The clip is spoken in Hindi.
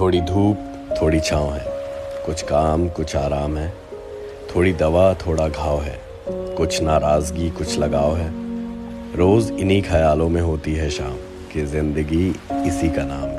थोड़ी धूप, थोड़ी छाँव है। कुछ काम, कुछ आराम है। थोड़ी दवा, थोड़ा घाव है। कुछ नाराज़गी, कुछ लगाव है। रोज़ इन्हीं ख्यालों में होती है शाम, कि ज़िंदगी इसी का नाम है।